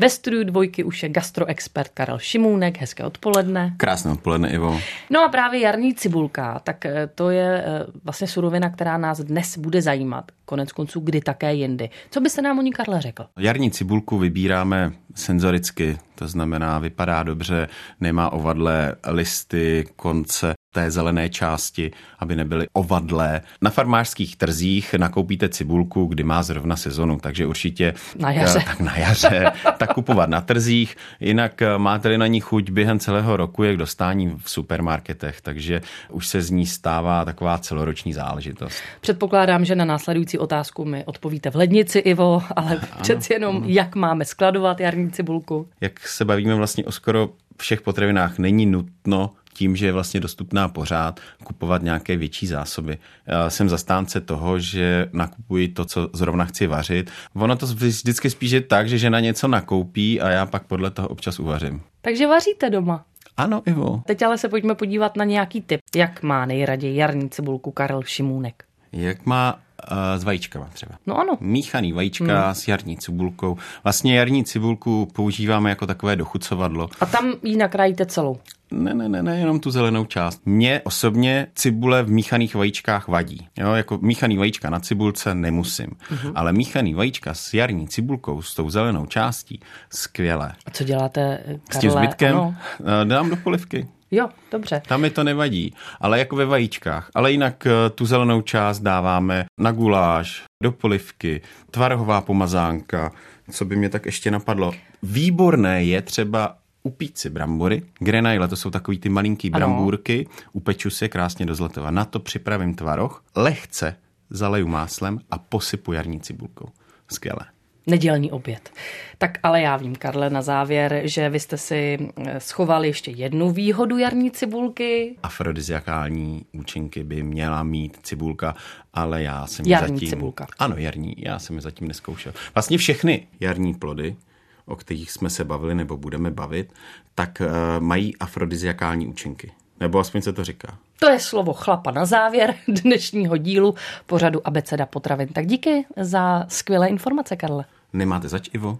Ve studiu dvojky už je gastroexpert Karel Šimůnek. Hezké odpoledne. Krásné odpoledne, Ivo. No a právě jarní cibulka, tak eh, to je eh, vlastně surovina, která nás dnes bude zajímat. Konec konců, kdy také jindy. Co byste nám o ní, Karle, řekl? Jarní cibulku vybíráme senzoricky, to znamená, vypadá dobře, nemá ovadlé listy, konce té zelené části, aby nebyly ovadlé. Na farmářských trzích nakoupíte cibulku, kdy má zrovna sezonu, takže určitě na jaře. Eh, tak na jaře, tak kupovat na trzích. Jinak eh, máte na ní chuť během celého roku, jak dostání v supermarketech, takže už se z ní stává taková celoroční záležitost. Předpokládám, že na následující otázku mi odpovíte v lednici, Ivo, ale ano, přeci jenom, ano. jak máme skladovat jarní cibulku? Jak se bavíme vlastně o skoro všech potravinách, není nutno tím, že je vlastně dostupná pořád, kupovat nějaké větší zásoby. Já jsem zastánce toho, že nakupuji to, co zrovna chci vařit. Ono to vždycky spíš je tak, že žena něco nakoupí a já pak podle toho občas uvařím. Takže vaříte doma? Ano, Ivo. Teď ale se pojďme podívat na nějaký tip. Jak má nejraději jarní cibulku Karel Šimůnek? Jak má s vajíčkama třeba. No ano. Míchaný vajíčka hmm. s jarní cibulkou. Vlastně jarní cibulku používáme jako takové dochucovadlo. A tam ji nakrájíte celou? Ne, ne, ne, ne, jenom tu zelenou část. Mně osobně cibule v míchaných vajíčkách vadí. Jo, jako míchaný vajíčka na cibulce nemusím. Uh-huh. Ale míchaný vajíčka s jarní cibulkou, s tou zelenou částí, skvělé. A co děláte, Karle? S tím zbytkem ano. Eh, dám do polivky. Jo, dobře. Tam mi to nevadí, ale jako ve vajíčkách. Ale jinak eh, tu zelenou část dáváme na guláš, do polivky, tvarohová pomazánka, co by mě tak ještě napadlo. Výborné je třeba upít si brambory, grenajle, to jsou takový ty malinký brambůrky, upeču si je krásně do zlatova. Na to připravím tvaroh, lehce zaleju máslem a posypu jarní cibulkou. Skvělé nedělní oběd. Tak ale já vím, Karle, na závěr, že vy jste si eh, schovali ještě jednu výhodu jarní cibulky. Afrodiziakální účinky by měla mít cibulka, ale já jsem jarní zatím... cibulka. Ano, jarní, já jsem je zatím neskoušel. Vlastně všechny jarní plody, o kterých jsme se bavili nebo budeme bavit, tak uh, mají afrodiziakální účinky. Nebo aspoň se to říká. To je slovo chlapa na závěr dnešního dílu pořadu Abeceda potravin. Tak díky za skvělé informace, Karle. Nemáte zač, Ivo?